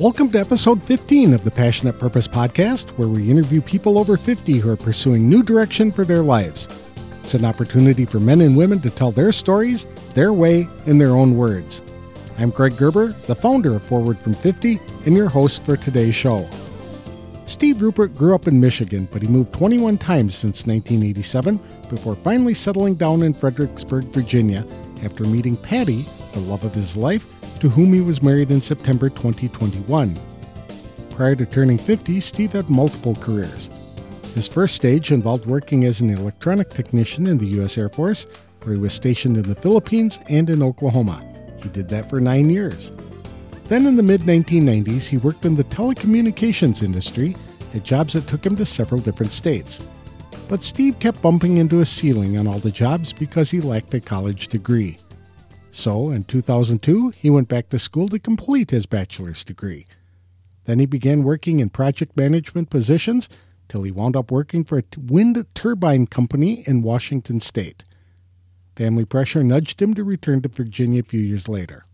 Welcome to episode 15 of the Passionate Purpose Podcast, where we interview people over 50 who are pursuing new direction for their lives. It's an opportunity for men and women to tell their stories, their way, in their own words. I'm Greg Gerber, the founder of Forward from 50, and your host for today's show. Steve Rupert grew up in Michigan, but he moved 21 times since 1987 before finally settling down in Fredericksburg, Virginia, after meeting Patti, the love of his life, to whom he was married in September 2021. Prior to turning 50, Steve had multiple careers. His first stage involved working as an electronic technician in the U.S. Air Force, where he was stationed in the Philippines and in Oklahoma. He did that for nine years. Then in the mid 1990s, he worked in the telecommunications industry at jobs that took him to several different states. But Steve kept bumping into a ceiling on all the jobs because he lacked a college degree. So, in 2002, he went back to school to complete his bachelor's degree. Then he began working in project management positions till he wound up working for a wind turbine company in Washington state. Family pressure nudged him to return to Virginia a few years later.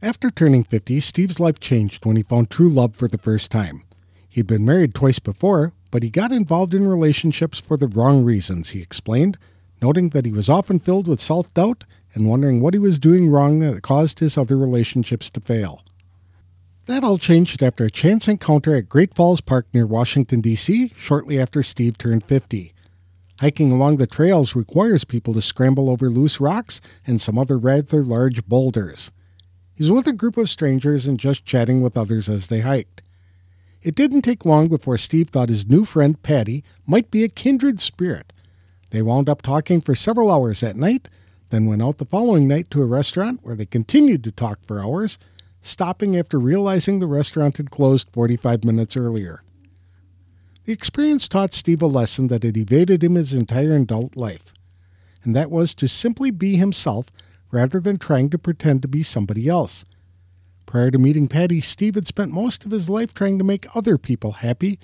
After turning 50, Steve's life changed when he found true love for the first time. He'd been married twice before, but he got involved in relationships for the wrong reasons, he explained, noting that he was often filled with self doubt and wondering what he was doing wrong that caused his other relationships to fail. That all changed after a chance encounter at Great Falls Park near Washington, D.C., shortly after Steve turned 50. Hiking along the trails requires people to scramble over loose rocks and some other rather large boulders. He was with a group of strangers and just chatting with others as they hiked. It didn't take long before Steve thought his new friend Patti might be a kindred spirit. They wound up talking for several hours that night then went out the following night to a restaurant where they continued to talk for hours, stopping after realizing the restaurant had closed 45 minutes earlier. The experience taught Steve a lesson that had evaded him his entire adult life, and that was to simply be himself rather than trying to pretend to be somebody else. Prior to meeting Patti, Steve had spent most of his life trying to make other people happy,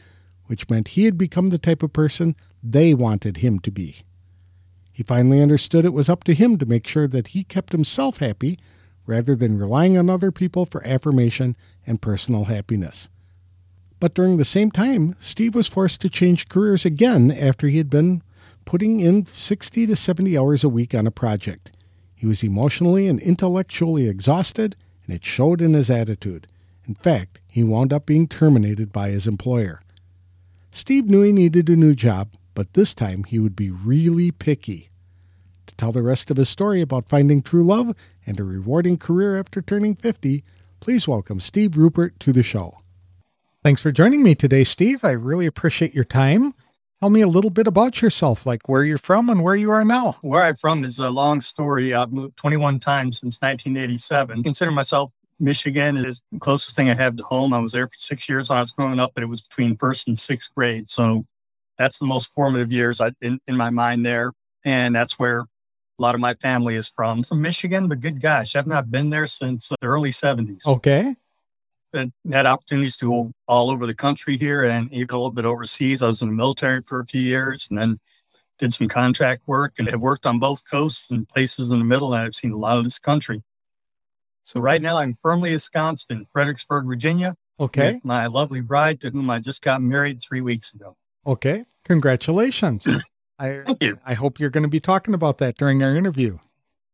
which meant he had become the type of person they wanted him to be. He finally understood it was up to him to make sure that he kept himself happy rather than relying on other people for affirmation and personal happiness. But during the same time, Steve was forced to change careers again after he had been putting in 60 to 70 hours a week on a project. He was emotionally and intellectually exhausted, and it showed in his attitude. In fact, he wound up being terminated by his employer. Steve knew he needed a new job, but this time he would be really picky. To tell the rest of his story about finding true love and a rewarding career after turning 50, please welcome Steve Rupert to the show. Thanks for joining me today, Steve. I really appreciate your time. Tell me a little bit about yourself, like where you're from and where you are now. Where I'm from is a long story. I've moved 21 times since 1987. I consider myself Michigan is the closest thing I have to home. I was there for six years when I was growing up, but it was between first and sixth grade. So that's the most formative years I, in, in my mind there. And that's where a lot of my family is from. From Michigan, but good gosh, I've not been there since the early 70s. Okay. And had opportunities to go all over the country here and even a little bit overseas. I was in the military for a few years and then did some contract work and have worked on both coasts and places in the middle. And I've seen a lot of this country. So right now I'm firmly ensconced in Fredericksburg, Virginia. Okay. my lovely bride to whom I just got married three weeks ago. Okay. Congratulations. I Thank you. I hope you're going to be talking about that during our interview.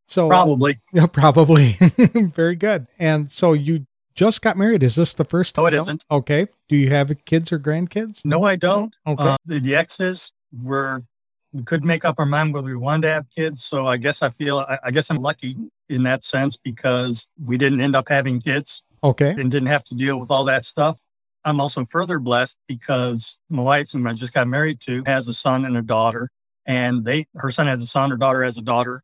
So probably. Yeah, probably. Very good. And so you just got married. Is this the first time? No, it isn't. Okay. Do you have kids or grandkids? No, I don't. Okay. Uh, the, the exes were we couldn't make up our mind whether we wanted to have kids. So I guess I feel I, I guess I'm lucky in that sense because we didn't end up having kids. Okay. And didn't have to deal with all that stuff. I'm also further blessed because my wife, whom I just got married to, has a son and a daughter. And they, her son has a son, her daughter has a daughter.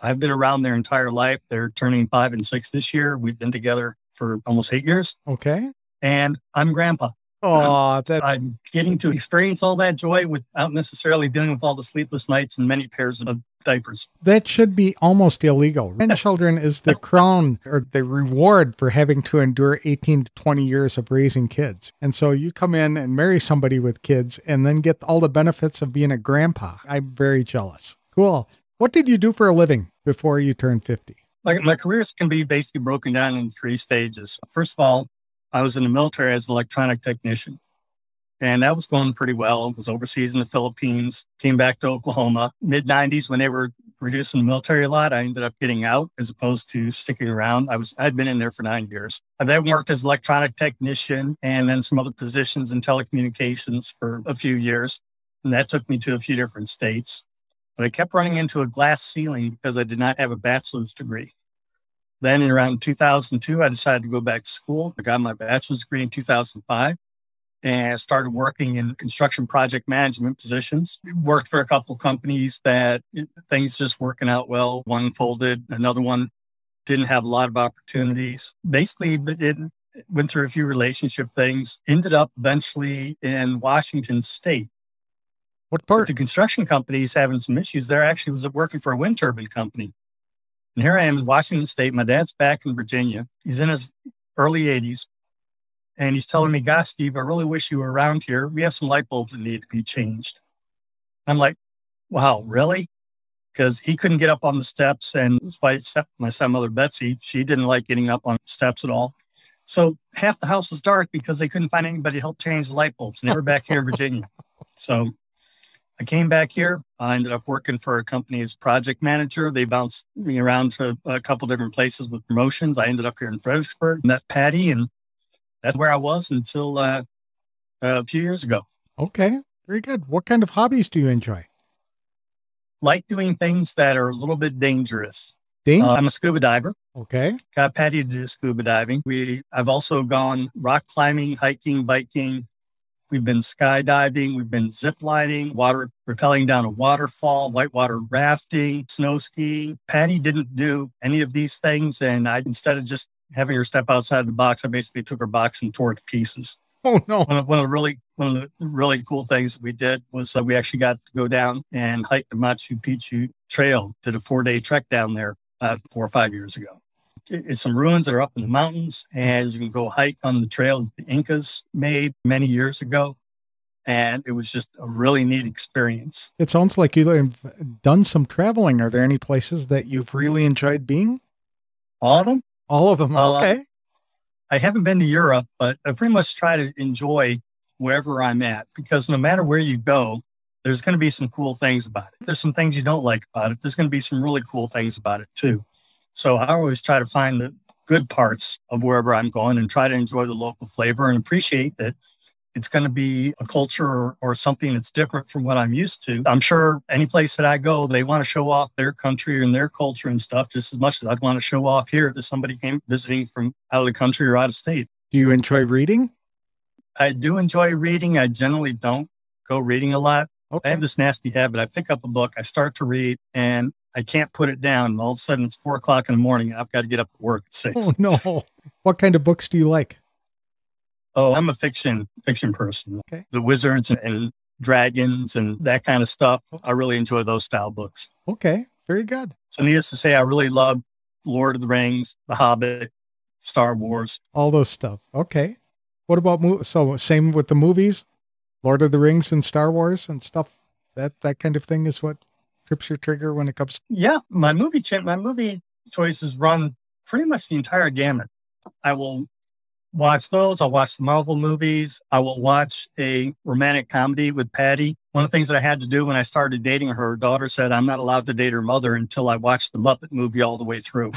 I've been around their entire life. They're turning five and six this year. We've been together for almost eight years. Okay. And I'm grandpa. Oh, that- I'm getting to experience all that joy without necessarily dealing with all the sleepless nights and many pairs of diapers. That should be almost illegal. Grandchildren is the crown or the reward for having to endure 18 to 20 years of raising kids. And so you come in and marry somebody with kids and then get all the benefits of being a grandpa. I'm very jealous. Cool. What did you do for a living before you turned 50? Like my careers can be basically broken down in three stages. First of all, I was in the military as an electronic technician. And that was going pretty well. I was overseas in the Philippines, came back to Oklahoma. Mid 90s, when they were reducing the military a lot, I ended up getting out as opposed to sticking around. I was I'd been in there for nine years. I then worked as electronic technician and then some other positions in telecommunications for a few years. And that took me to a few different states. But I kept running into a glass ceiling because I did not have a bachelor's degree. Then in around 2002, I decided to go back to school. I got my bachelor's degree in 2005 and started working in construction project management positions. Worked for a couple companies that eh, things just working out well. One folded, another one didn't have a lot of opportunities. Basically, but it went through a few relationship things. Ended up eventually in Washington State. What part? The construction companies having some issues. There actually was working for a wind turbine company. And here I am in Washington State. My dad's back in Virginia. He's in his early 80s. And he's telling me, Gosh, Steve, I really wish you were around here. We have some light bulbs that need to be changed. I'm like, Wow, really? Because he couldn't get up on the steps. And his wife, my son, mother, Betsy, she didn't like getting up on steps at all. So half the house was dark because they couldn't find anybody to help change the light bulbs. And they were back here in Virginia. So I came back here. I ended up working for a company as project manager. They bounced me around to a couple different places with promotions. I ended up here in Fredericksburg, met Patti, and that's where I was until uh, a few years ago. Okay, very good. What kind of hobbies do you enjoy? Like doing things that are a little bit dangerous. Dang. Uh, I'm a scuba diver. Okay. Got Patti to do scuba diving. We I've also gone rock climbing, hiking, biking, We've been skydiving, we've been zip lining, water rappelling down a waterfall, whitewater rafting, snow skiing. Patti didn't do any of these things. And I, instead of just having her step outside the box, I basically took her box and tore it to pieces. Oh, no. One of, one of the really, one of the really cool things we did was uh, we actually got to go down and hike the Machu Picchu trail, did a four day trek down there uh, four or five years ago it's some ruins that are up in the mountains, and you can go hike on the trail that the Incas made many years ago. And it was just a really neat experience. It sounds like you've done some traveling. Are there any places that you've really enjoyed being? All of them? All of them. Well, uh, okay. I haven't been to Europe, but I pretty much try to enjoy wherever I'm at because no matter where you go, there's going to be some cool things about it. There's some things you don't like about it. There's going to be some really cool things about it too. So I always try to find the good parts of wherever I'm going and try to enjoy the local flavor and appreciate that it's going to be a culture or, or, something that's different from what I'm used to. I'm sure any place that I go, they want to show off their country and their culture and stuff just as much as I'd want to show off here to somebody came visiting from out of the country or out of state. Do you enjoy reading? I do enjoy reading. I generally don't go reading a lot. Okay. I have this nasty habit. I pick up a book, I start to read, and I can't put it down. And all of a sudden, it's four o'clock in the morning. and I've got to get up at work at six. Oh no! what kind of books do you like? Oh, I'm a fiction fiction person. Okay. The wizards and, and dragons and that kind of stuff. Oh. I really enjoy those style books. Okay, very good. So, needless to say, I really love Lord of the Rings, The Hobbit, Star Wars, all those stuff. Okay. What about mo- so same with the movies, Lord of the Rings and Star Wars and stuff. That that kind of thing is what trips your trigger when it comes? Yeah, my movie ch- my movie choices run pretty much the entire gamut. I will watch those. I'll watch the Marvel movies. I will watch a romantic comedy with Patti. One of the things that I had to do when I started dating her, her daughter said I'm not allowed to date her mother until I watched the Muppet movie all the way through.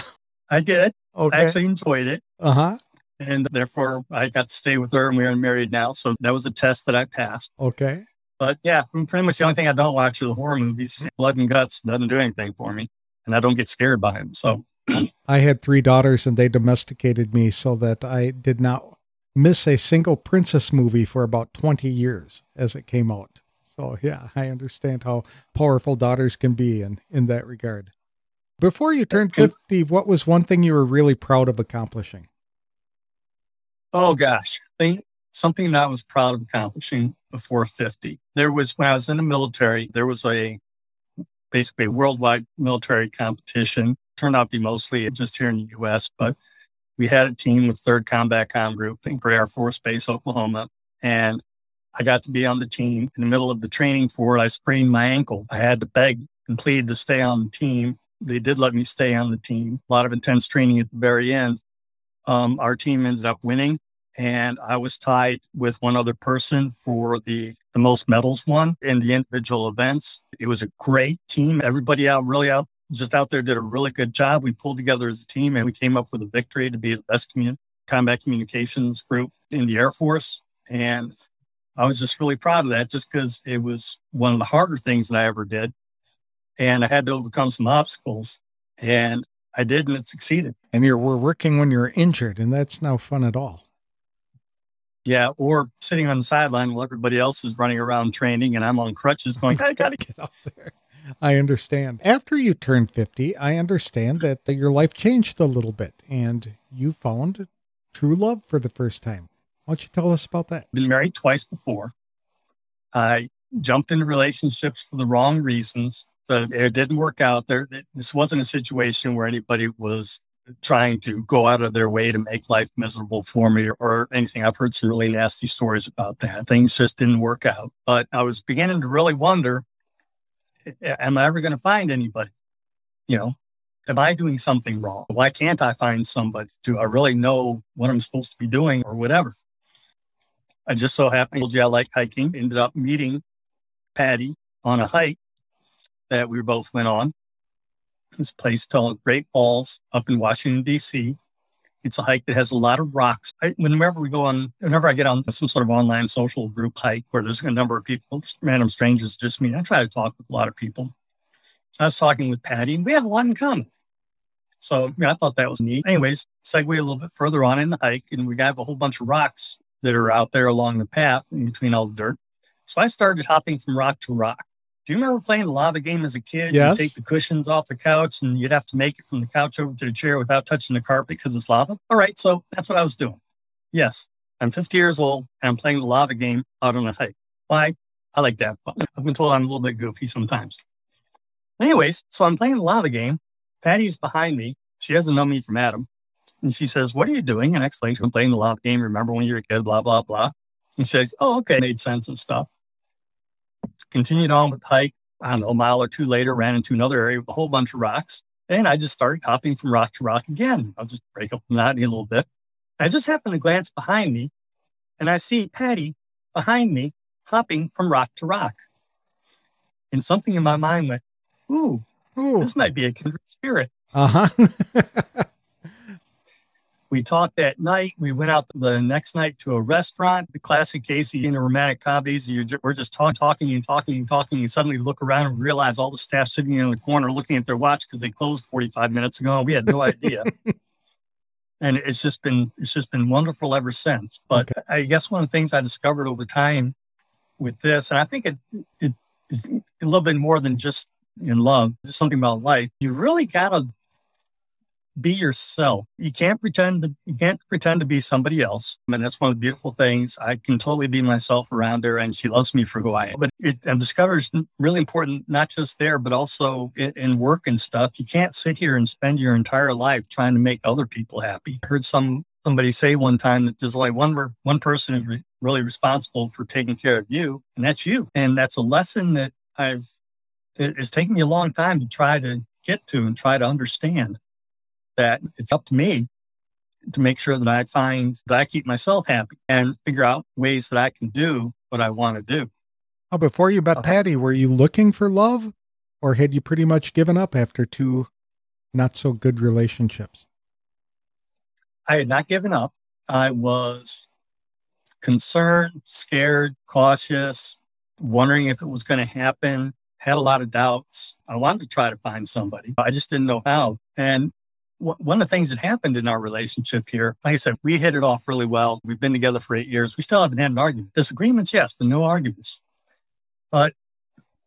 I did. Okay. I actually enjoyed it. Uh huh. And therefore, I got to stay with her, and we are married now. So that was a test that I passed. Okay. But yeah, pretty much the only thing I don't watch are the horror movies. Blood and guts doesn't do anything for me, and I don't get scared by them. So I had three daughters, and they domesticated me so that I did not miss a single princess movie for about 20 years as it came out. So yeah, I understand how powerful daughters can be in, in that regard. Before you turned 50, what was one thing you were really proud of accomplishing? Oh gosh, something that I was proud of accomplishing before 50. There was, when I was in the military, there was a basically a worldwide military competition. Turned out to be mostly just here in the US, but we had a team with 3rd Combat Com Group in Gray Air Force Base, Oklahoma. And I got to be on the team. In the middle of the training for it, I sprained my ankle. I had to beg and plead to stay on the team. they did let me stay on the team. A lot of intense training at the very end. Um, our team ended up winning, and I was tied with one other person for the, the most medals won in the individual events. It was a great team. Everybody out really out just out there did a really good job. We pulled together as a team and we came up with a victory to be the best commun- combat communications group in the Air Force. And I was just really proud of that just because it was one of the harder things that I ever did. And I had to overcome some obstacles and I did and it succeeded. And you were working when you're injured and that's no fun at all. Yeah, or sitting on the sideline while everybody else is running around training and I'm on crutches going, I gotta get out there. I understand. After you turned 50, I understand that, that your life changed a little bit and you found true love for the first time. Why don't you tell us about that? Been married twice before. I jumped into relationships for the wrong reasons. it didn't work out. There, this wasn't a situation where anybody was trying to go out of their way to make life miserable for me or anything. I've heard some really nasty stories about that. Things just didn't work out. But I was beginning to really wonder am I ever going to find anybody? You know, am I doing something wrong? Why can't I find somebody? Do I really know what I'm supposed to be doing or whatever? I just so happened, told you I like hiking, ended up meeting Patti on a hike that we both went on. This place called Great Falls up in Washington, D.C. It's a hike that has a lot of rocks. I, whenever we go on, whenever I get on some sort of online social group hike where there's a number of people, random strangers, just me, I try to talk with a lot of people. I was talking with Patti, and we have a lot in common. So yeah, I thought that was neat. Anyways, segue a little bit further on in the hike, and we got a whole bunch of rocks that are out there along the path in between all the dirt. So I started hopping from rock to rock. Do you remember playing the lava game as a kid? Yes. You take the cushions off the couch and you'd have to make it from the couch over to the chair without touching the carpet because it's lava. All right. So that's what I was doing. Yes. I'm 50 years old and I'm playing the lava game out on a hike. Why? I like that. I've been told I'm a little bit goofy sometimes. Anyways, so I'm playing the lava game. Patti's behind me. She doesn't know me from Adam. And she says, What are you doing? And I explain to her, I'm playing the lava game. Remember when you were a kid, blah, blah, blah. And she says, Oh, okay. Made sense and stuff. Continued on with the hike. I don't know, a mile or two later, ran into another area with a whole bunch of rocks. And I just started hopping from rock to rock again. I'll just break up the monotony a little bit. I just happened to glance behind me and I see Patti behind me hopping from rock to rock. And something in my mind went, ooh, ooh. this might be a kindred spirit. Uh huh. We talked that night. We went out the next night to a restaurant. The classic Casey in the romantic comedies, you we're just talk, talking and talking and talking, and suddenly look around and realize all the staff sitting in the corner looking at their watch because they closed 45 minutes ago. We had no idea. and it's just been it's just been wonderful ever since. But okay. I guess one of the things I discovered over time with this, and I think it it is a little bit more than just in love, just something about life. You really gotta be yourself. You can't pretend to you can't pretend to be somebody else. I mean, that's one of the beautiful things. I can totally be myself around her and she loves me for who I am. But it I've discovered it's really important, not just there, but also in, in, work and stuff. You can't sit here and spend your entire life trying to make other people happy. I heard some somebody say one time that there's only one one person is re- really responsible for taking care of you, and that's you. And that's a lesson that I've it's taken me a long time to try to get to and try to understand that it's up to me to make sure that I find that I keep myself happy and figure out ways that I can do what I want to do. Oh, before you met uh, Patti, were you looking for love or had you pretty much given up after two not so good relationships? I had not given up. I was concerned, scared, cautious, wondering if it was going to happen, had a lot of doubts. I wanted to try to find somebody. I just didn't know how. And one of the things that happened in our relationship here, like I said, we hit it off really well. We've been together for eight years. We still haven't had an argument. Disagreements, yes, but no arguments. But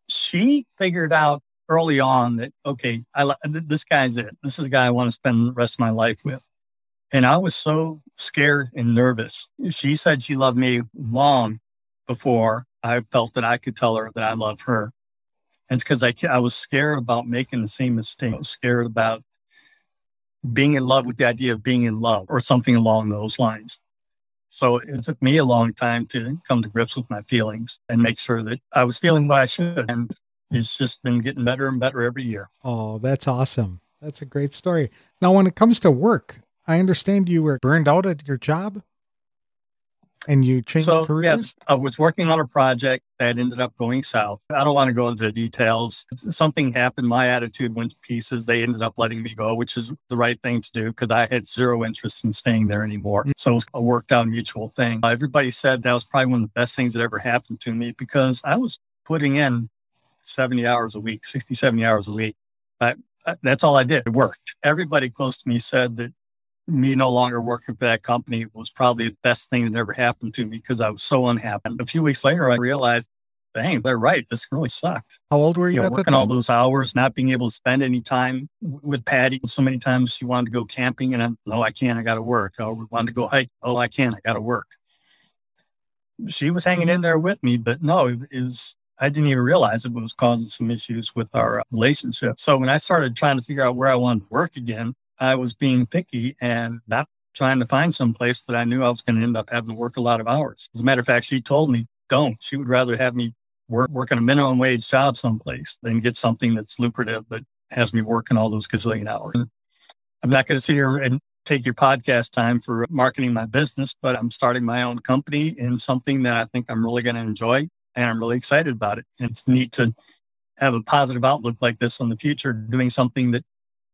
she figured out early on that, okay, I, this guy's it. This is a guy I want to spend the rest of my life with. And I was so scared and nervous. She said she loved me long before I felt that I could tell her that I love her. And it's because I, I was scared about making the same mistake. Scared about being in love with the idea of being in love or something along those lines. So it took me a long time to come to grips with my feelings and make sure that I was feeling what I should. And it's just been getting better and better every year. Oh, that's awesome. That's a great story. Now, when it comes to work, I understand you were burned out at your job and you changed so, careers? Yeah, I was working on a project that ended up going south. I don't want to go into details. Something happened. My attitude went to pieces. They ended up letting me go, which is the right thing to do because I had zero interest in staying there anymore. So it was a worked out mutual thing. Uh, everybody said that was probably one of the best things that ever happened to me because I was putting in 70 hours a week, 60, 70 hours a week. I, uh, that's all I did. It worked. Everybody close to me said that me no longer working for that company was probably the best thing that ever happened to me because I was so unhappy. A few weeks later, I realized, dang, they're right. This really sucked. How old were you? you know, working all those hours, not being able to spend any time with Patti. So many times she wanted to go camping, and I'm, no, I can't. I got to work. Oh, we wanted to go hike. Oh, I can't. I got to work. She was hanging in there with me, but no, it, it was. I didn't even realize it was causing some issues with our uh, relationship. So when I started trying to figure out where I wanted to work again, I was being picky and not trying to find some place that I knew I was going to end up having to work a lot of hours. As a matter of fact, she told me, don't. She would rather have me work, working a minimum wage job someplace than get something that's lucrative but has me working all those gazillion hours. I'm not going to sit here and take your podcast time for marketing my business, but I'm starting my own company in something that I think I'm really going to enjoy and I'm really excited about it. And it's neat to have a positive outlook like this in the future, doing something that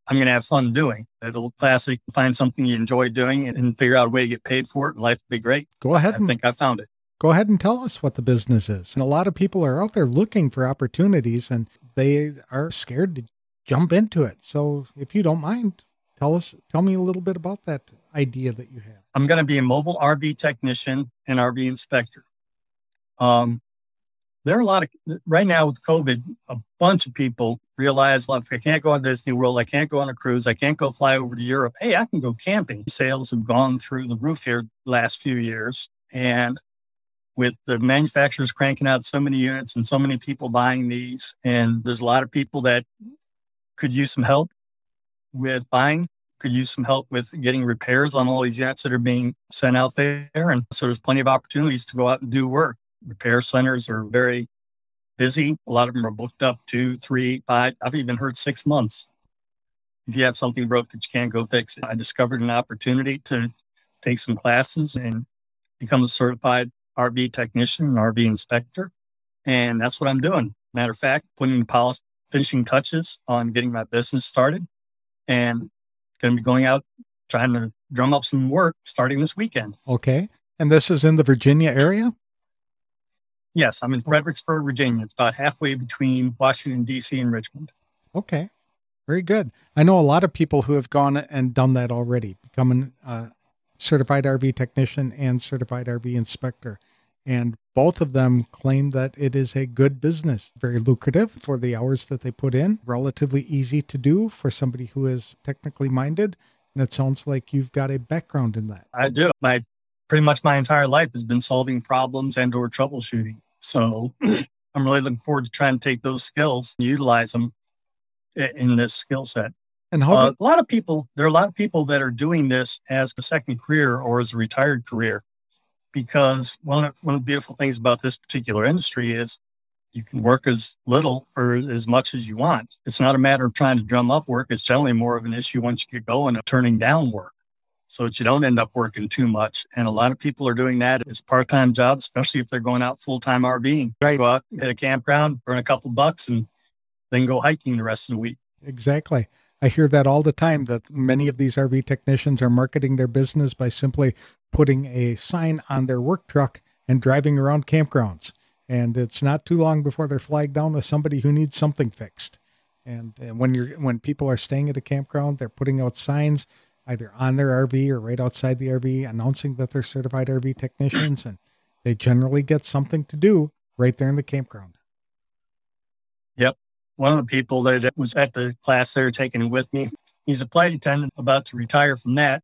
I'm going to have fun doing. It'll classic, find something you enjoy doing and figure out a way to get paid for it. And life will be great. Go ahead. I think I found it. Go ahead and tell us what the business is. And a lot of people are out there looking for opportunities and they are scared to jump into it. So if you don't mind, tell us, tell me a little bit about that idea that you have. I'm going to be a mobile RV technician and RV inspector. Um, there are a lot of right now with COVID, a bunch of people realize, well, if I can't go on Disney World, I can't go on a cruise, I can't go fly over to Europe. Hey, I can go camping. Sales have gone through the roof here the last few years. And with the manufacturers cranking out so many units and so many people buying these, and there's a lot of people that could use some help with buying, could use some help with getting repairs on all these units that are being sent out there. And so there's plenty of opportunities to go out and do work repair centers are very busy. A lot of them are booked up two, three, five. I've even heard six months. If you have something broke that you can't go fix I discovered an opportunity to take some classes and become a certified RV technician and RV inspector. And that's what I'm doing. Matter of fact, putting polish, finishing touches on getting my business started and going to be going out trying to drum up some work starting this weekend. Okay. And this is in the Virginia area? Yes, I'm in Fredericksburg, Virginia. It's about halfway between Washington, D.C. and Richmond. Okay. Very good. I know a lot of people who have gone and done that already, becoming a certified RV technician and certified RV inspector. And both of them claim that it is a good business, very lucrative for the hours that they put in, relatively easy to do for somebody who is technically minded. And it sounds like you've got a background in that. I do. My pretty much my entire life has been solving problems and or troubleshooting. So I'm really looking forward to trying to take those skills and utilize them in this skill set. And uh, a lot of people, there are a lot of people that are doing this as a second career or as a retired career, because one of, one of the beautiful things about this particular industry is you can work as little or as much as you want. It's not a matter of trying to drum up work. It's generally more of an issue once you get going of turning down work so that you don't end up working too much. And a lot of people are doing that as part-time jobs, especially if they're going out full-time RVing. Right. Go out at a campground, earn a couple bucks, and then go hiking the rest of the week. Exactly. I hear that all the time that many of these RV technicians are marketing their business by simply putting a sign on their work truck and driving around campgrounds. And it's not too long before they're flagged down with somebody who needs something fixed. And, and when you're when people are staying at a campground, they're putting out signs either on their RV or right outside the RV announcing that they're certified RV technicians and they generally get something to do right there in the campground. Yep. One of the people that was at the class there taking with me, he's a flight attendant about to retire from that.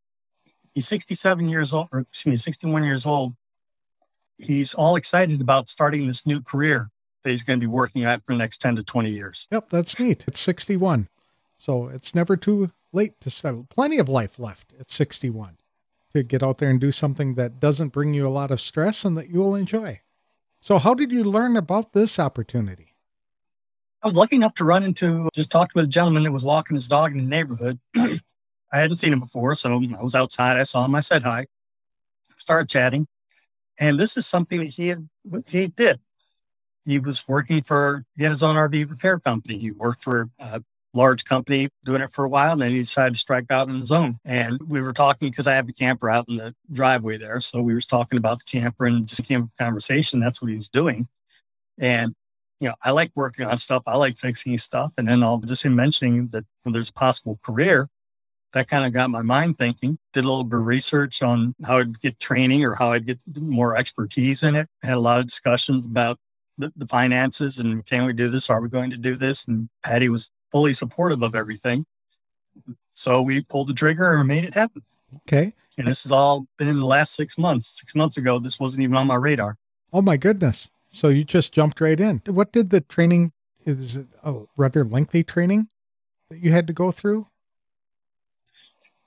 He's 67 years old, or excuse me, 61 years old. He's all excited about starting this new career that he's going to be working at for the next 10 to 20 years. Yep, that's neat. It's 61. So it's never too late to settle. Plenty of life left at 61 to get out there and do something that doesn't bring you a lot of stress and that you will enjoy. So, how did you learn about this opportunity? I was lucky enough to run into, just talked with a gentleman that was walking his dog in the neighborhood. I hadn't seen him before, so I was outside. I saw him. I said hi, started chatting. And this is something that he had, he did. He was working for, he had his own RV repair company. He worked for a large company doing it for a while. And then he decided to strike out on his own. And we were talking because I have the camper out in the driveway there. So we were talking about the camper and just came a conversation. That's what he was doing. And you know, I like working on stuff. I like fixing stuff. And then I'll just him mentioning that there's a possible career that kind of got my mind thinking. Did a little bit of research on how I'd get training or how I'd get more expertise in it. Had a lot of discussions about the, the finances and can we do this? Are we going to do this? And Patti was fully supportive of everything. So we pulled the trigger and made it happen. Okay. And this has all been in the last six months. Six months ago, this wasn't even on my radar. Oh my goodness. So you just jumped right in. What did the training, is it a rather lengthy training that you had to go through?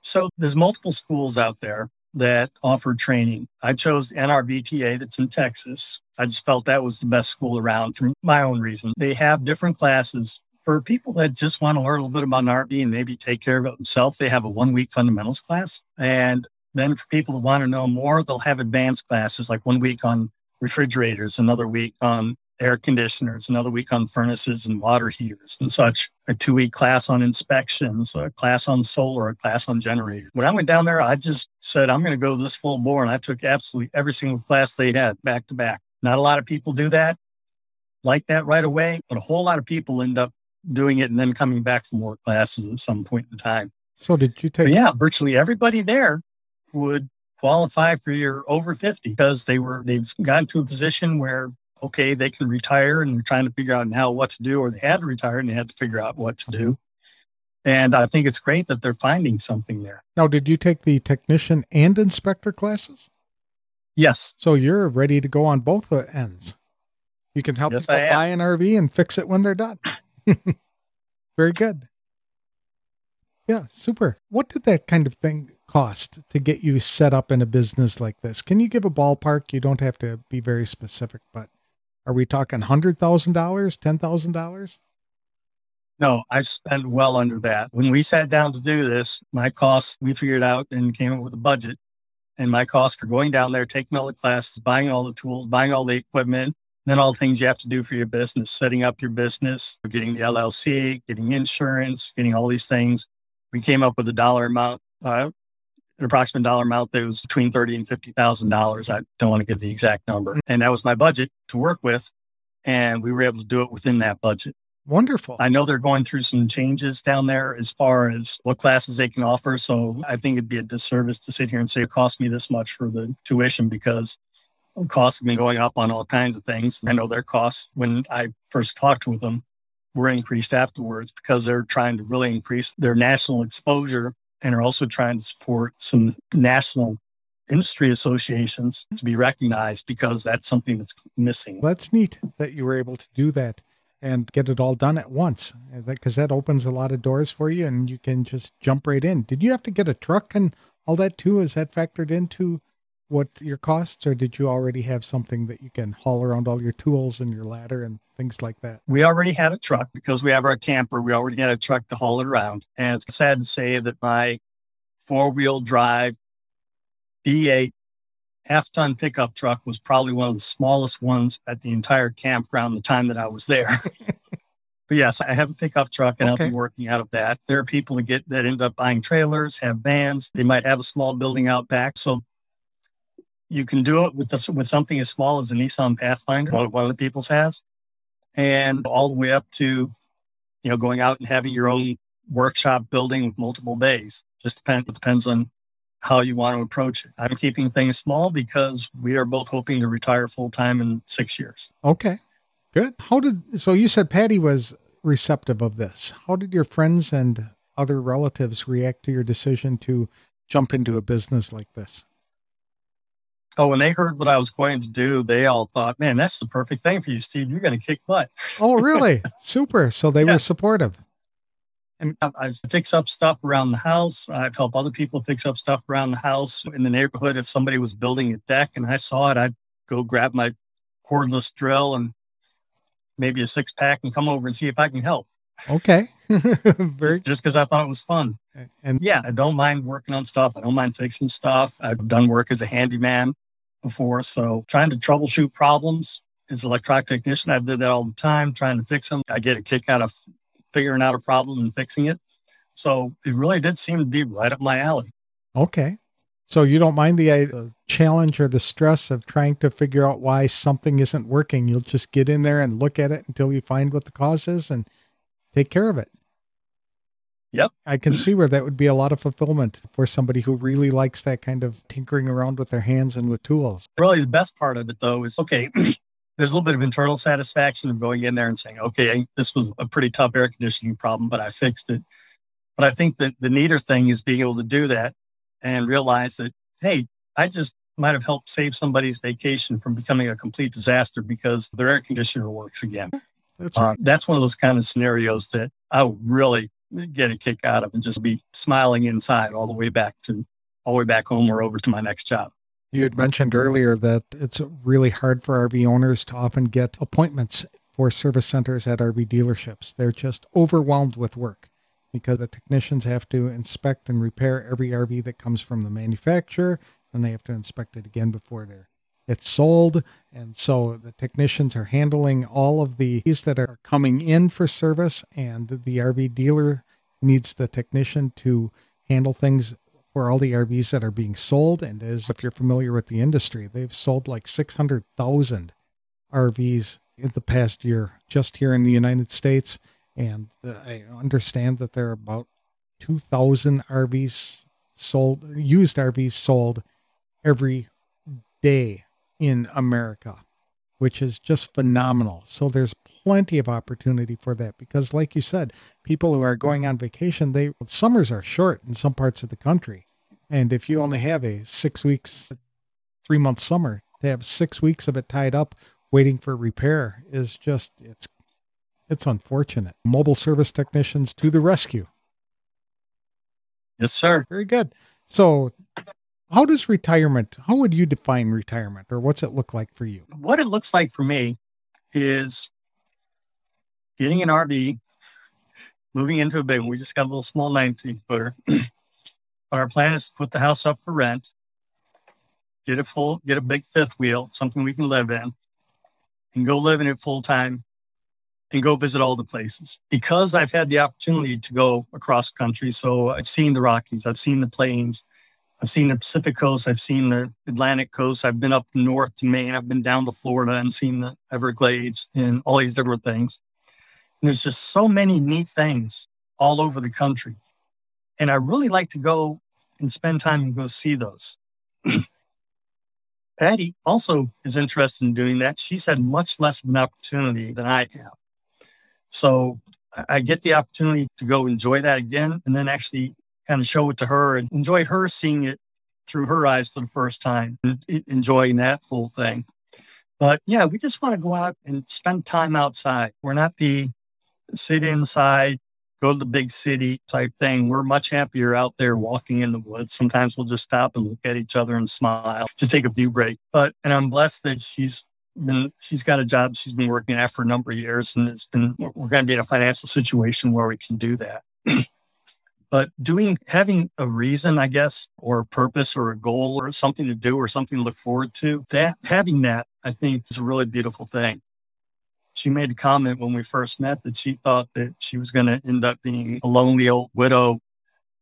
So there's multiple schools out there that offer training. I chose NRVTA that's in Texas. I just felt that was the best school around for my own reason. They have different classes for people that just want to learn a little bit about an RV and maybe take care of it themselves. They have a one week fundamentals class. And then for people that want to know more, they'll have advanced classes like one week on refrigerators, another week on air conditioners, another week on furnaces and water heaters and such, a two week class on inspections, a class on solar, a class on generators. When I went down there, I just said, I'm going to go this full bore. And I took absolutely every single class they had back to back. Not a lot of people do that like that right away, but a whole lot of people end up doing it and then coming back for more classes at some point in time. So did you take? But yeah, virtually everybody there would qualify for your over 50 because they were, they've gotten to a position where, okay, they can retire and they're trying to figure out now what to do, or they had to retire and they had to figure out what to do. And I think it's great that they're finding something there. Now, did you take the technician and inspector classes? Yes. So you're ready to go on both ends. You can help Yes, people buy an RV and fix it when they're done. Very good. Yeah, super. What did that kind of thing cost to get you set up in a business like this? Can you give a ballpark? You don't have to be very specific, but are we talking $100,000, $10,000? No, I spent well under that. When we sat down to do this, my costs, we figured out and came up with a budget. And my costs for going down there, taking all the classes, buying all the tools, buying all the equipment, then all the things you have to do for your business, setting up your business, getting the LLC, getting insurance, getting all these things. We came up with a dollar amount, uh, an approximate dollar amount that was between thirty and fifty thousand dollars. I don't want to give the exact number, and that was my budget to work with, and we were able to do it within that budget. Wonderful. I know they're going through some changes down there as far as what classes they can offer. So I think it'd be a disservice to sit here and say it cost me this much for the tuition because costs have been going up on all kinds of things. I know their costs when I first talked with them were increased afterwards because they're trying to really increase their national exposure and are also trying to support some national industry associations to be recognized because that's something that's missing. That's neat that you were able to do that and get it all done at once uh, because that opens a lot of doors for you and you can just jump right in. Did you have to get a truck and all that too? Is that factored into what your costs or did you already have something that you can haul around all your tools and your ladder and things like that? We already had a truck because we have our camper. We already had a truck to haul it around. And it's sad to say that my four wheel drive V8 half ton pickup truck was probably one of the smallest ones at the entire campground the time that I was there. but yes, I have a pickup truck and I'll Okay. be working out of that. There are people that get that end up buying trailers, have vans. They might have a small building out back. So you can do it with with something as small as a Nissan Pathfinder, one of the people's has, and all the way up to you know going out and having your own workshop building with multiple bays. Just depends. It depends on how you want to approach it. I'm keeping things small because we are both hoping to retire full time in six years. Okay. Good. How did so you said Patti was receptive of this. How did your friends and other relatives react to your decision to jump into a business like this? Oh, when they heard what I was going to do, they all thought, "Man, that's the perfect thing for you, Steve. You're going to kick butt." Oh, really? Super. So they Yeah. were supportive. And um, I've- I've fixed up stuff around the house. I've helped other people fix up stuff around the house in the neighborhood. If somebody was building a deck and I saw it, I'd go grab my cordless drill and maybe a six pack and come over and see if I can help. Okay. Very just because I thought it was fun. And yeah, I don't mind working on stuff. I don't mind fixing stuff. I've done work as a handyman before. So trying to troubleshoot problems as an electronic technician, I did that all the time, trying to fix them. I get a kick out of figuring out a problem and fixing it. So it really did seem to be right up my alley. Okay. So you don't mind the uh, challenge or the stress of trying to figure out why something isn't working. You'll just get in there and look at it until you find what the cause is and take care of it. Yep. I can see where that would be a lot of fulfillment for somebody who really likes that kind of tinkering around with their hands and with tools. Really, the best part of it, though, is okay, there's a little bit of internal satisfaction of going in there and saying, okay, this was a pretty tough air conditioning problem, but I fixed it. But I think that the neater thing is being able to do that and realize that, hey, I just might have helped save somebody's vacation from becoming a complete disaster because their air conditioner works again. That's, uh, right. uh, that's one of those kind of scenarios that I would really get a kick out of and just be smiling inside all the way back to all the way back home or over to my next job. You had mentioned earlier that it's really hard for RV owners to often get appointments for service centers at RV dealerships. They're just overwhelmed with work because the technicians have to inspect and repair every RV that comes from the manufacturer, and they have to inspect it again before they're it's sold. And so the technicians are handling all of the these that are coming in for service, and the RV dealer needs the technician to handle things for all the RVs that are being sold. And as if you're familiar with the industry, they've sold like 600,000 RVs in the past year just here in the United States. And I understand that there are about 2,000 RVs sold, used RVs sold every day in America, which is just phenomenal. So there's plenty of opportunity for that because, like you said, people who are going on vacation, they summers are short in some parts of the country. And if you only have a six weeks, three month summer, to have six weeks of it tied up waiting for repair is just it's it's unfortunate. Mobile service technicians to the rescue. Yes, sir. Very good. So, how does retirement, how would you define retirement or what's it look like for you? What it looks like for me is getting an RV, moving into a big one. We just got a little small 19 footer. but our plan is to put the house up for rent, get a full, get a big fifth wheel, something we can live in, and go live in it full time and go visit all the places because I've had the opportunity to go across country. So I've seen the Rockies, I've seen the plains, I've seen the Pacific coast, I've seen the Atlantic coast, I've been up north to Maine, I've been down to Florida and seen the Everglades and all these different things. And there's just so many neat things all over the country. And I really like to go and spend time and go see those. Patti also is interested in doing that. She's had much less of an opportunity than I have. So I get the opportunity to go enjoy that again and then actually kind of show it to her and enjoy her seeing it through her eyes for the first time and enjoying that whole thing. But yeah, we just want to go out and spend time outside. We're not the sit inside, go to the big city type thing. We're much happier out there walking in the woods. Sometimes we'll just stop and look at each other and smile, just take a view break. But, and I'm blessed that she's been, she's got a job she's been working at for a number of years, and it's been, we're going to be in a financial situation where we can do that. but doing, having a reason, I guess, or a purpose or a goal or something to do or something to look forward to, that having that, I think is a really beautiful thing. She made a comment when we first met that she thought that she was going to end up being a lonely old widow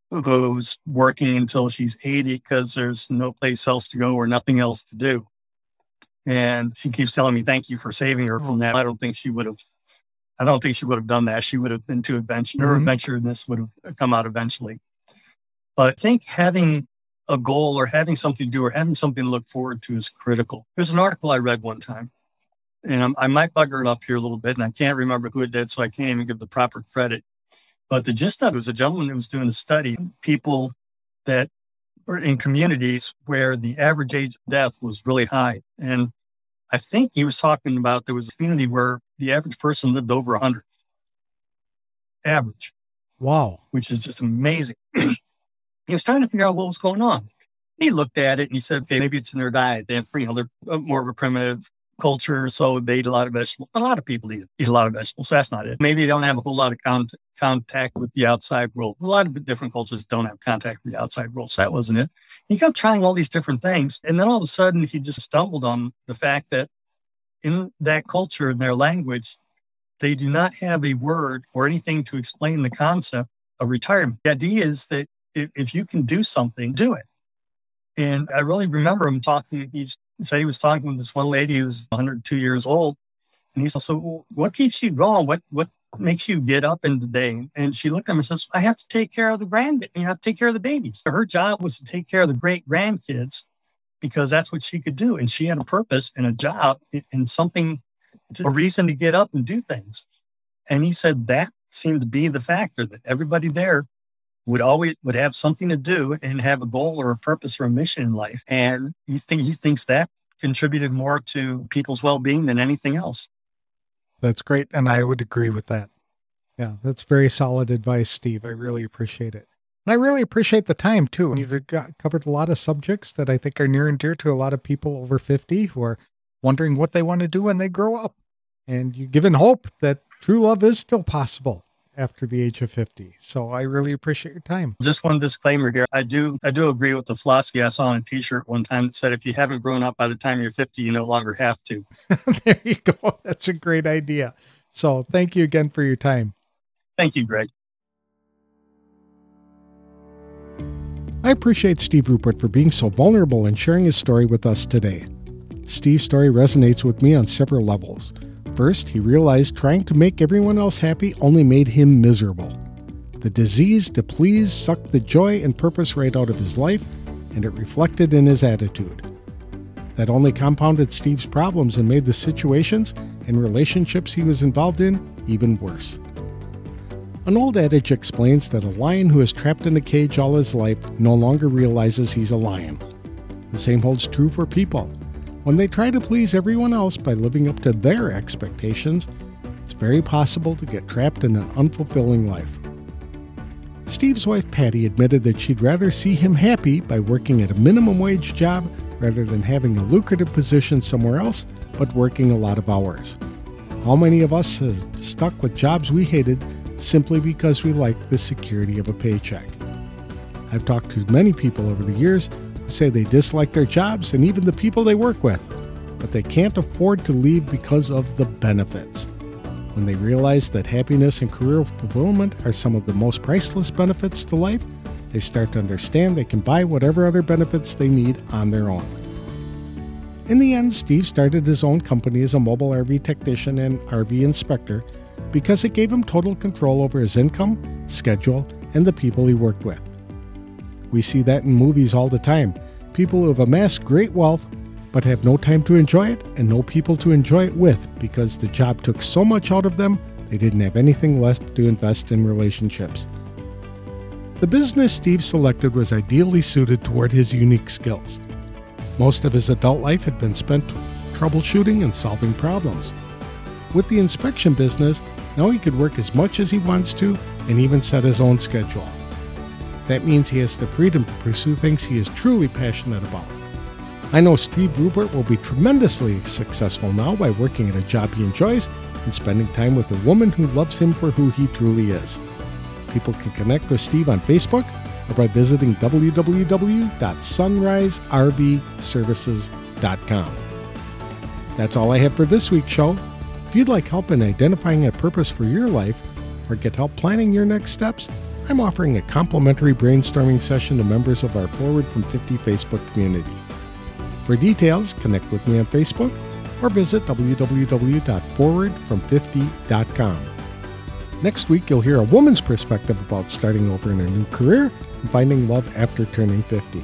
who's working until she's 80 because there's no place else to go or nothing else to do. And she keeps telling me, thank you for saving her from oh. that. I don't think she would have, I don't think she would have done that. She would have been too adventurous. her mm-hmm. adventureness would have come out eventually. But I think having a goal or having something to do or having something to look forward to is critical. There's an article I read one time, and I'm, i might bugger it up here a little bit, and I can't remember who it did, so I can't even give the proper credit. But the gist of it was a gentleman who was doing a study, people that were in communities where the average age of death was really high. And I think he was talking about there was a community where the average person lived over 100. Average. Wow. Which is just amazing. he was trying to figure out what was going on. He looked at it and he said, okay, maybe it's in their diet. They have, you know, they're uh, more of a primitive culture, so they eat a lot of vegetables. A lot of people eat, eat a lot of vegetables. So that's not it. Maybe they don't have a whole lot of con- contact with the outside world. A lot of different cultures don't have contact with the outside world. So that wasn't it. He kept trying all these different things. And then all of a sudden, he just stumbled on the fact that in that culture, in their language, they do not have a word or anything to explain the concept of retirement. The idea is that if, you can do something, do it. And I really remember him talking. He said he was talking with this one lady who's 102 years old. And he said, So what keeps you going? What what makes you get up in the day? And she looked at him and says, I have to take care of the grand you have to take care of the babies. Her job was to take care of the great grandkids because that's what she could do. And she had a purpose and a job and something, a reason to get up and do things. And he said that seemed to be the factor that everybody there would always would have something to do and have a goal or a purpose or a mission in life. And he think he thinks that contributed more to people's well-being than anything else. That's great. And I would agree with that. Yeah, that's very solid advice, Steve. I really appreciate it. And I really appreciate the time too. And You've got, covered a lot of subjects that I think are near and dear to a lot of people over 50 who are wondering what they want to do when they grow up. And you've given hope that true love is still possible after the age of 50. So I really appreciate your time. Just one disclaimer here. I do I do agree with the philosophy I saw on a t-shirt one time that said if you haven't grown up by the time you're 50, you no longer have to. there you go. That's a great idea. So thank you again for your time. Thank you, Greg. I appreciate Steve Rupert for being so vulnerable and sharing his story with us today. Steve's story resonates with me on several levels. First, he realized trying to make everyone else happy only made him miserable. The disease to please sucked the joy and purpose right out of his life, and it reflected in his attitude. That only compounded Steve's problems and made the situations and relationships he was involved in even worse. An old adage explains that a lion who is trapped in a cage all his life no longer realizes he's a lion. The same holds true for people. When they try to please everyone else by living up to their expectations, it's very possible to get trapped in an unfulfilling life. Steve's wife Patti admitted that she'd rather see him happy by working at a minimum wage job rather than having a lucrative position somewhere else but working a lot of hours. How many of us have stuck with jobs we hated simply because we like the security of a paycheck? I've talked to many people over the years who say they dislike their jobs and even the people they work with, but they can't afford to leave because of the benefits. When they realize that happiness and career fulfillment are some of the most priceless benefits to life, they start to understand they can buy whatever other benefits they need on their own. In the end, Steve started his own company as a mobile RV technician and RV inspector because it gave him total control over his income, schedule, and the people he worked with. We see that in movies all the time. People who have amassed great wealth but have no time to enjoy it and no people to enjoy it with because the job took so much out of them they didn't have anything left to invest in relationships. The business Steve selected was ideally suited toward his unique skills. Most of his adult life had been spent troubleshooting and solving problems. With the inspection business, now he could work as much as he wants to and even set his own schedule. That means he has the freedom to pursue things he is truly passionate about. I know Steve Rupert will be tremendously successful now by working at a job he enjoys and spending time with a woman who loves him for who he truly is. People can connect with Steve on Facebook or by visiting www.sunriservservices.com. That's all I have for this week's show. If you'd like help in identifying a purpose for your life or get help planning your next steps, I'm offering a complimentary brainstorming session to members of our Forward from 50 Facebook community. For details, connect with me on Facebook or visit www.forwardfrom50.com. Next week, you'll hear a woman's perspective about starting over in a new career and finding love after turning 50.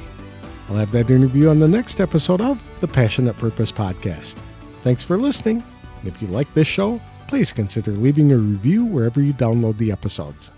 I'll have that interview on the next episode of the Passionate Purpose Podcast. Thanks for listening. And if you like this show, please consider leaving a review wherever you download the episodes.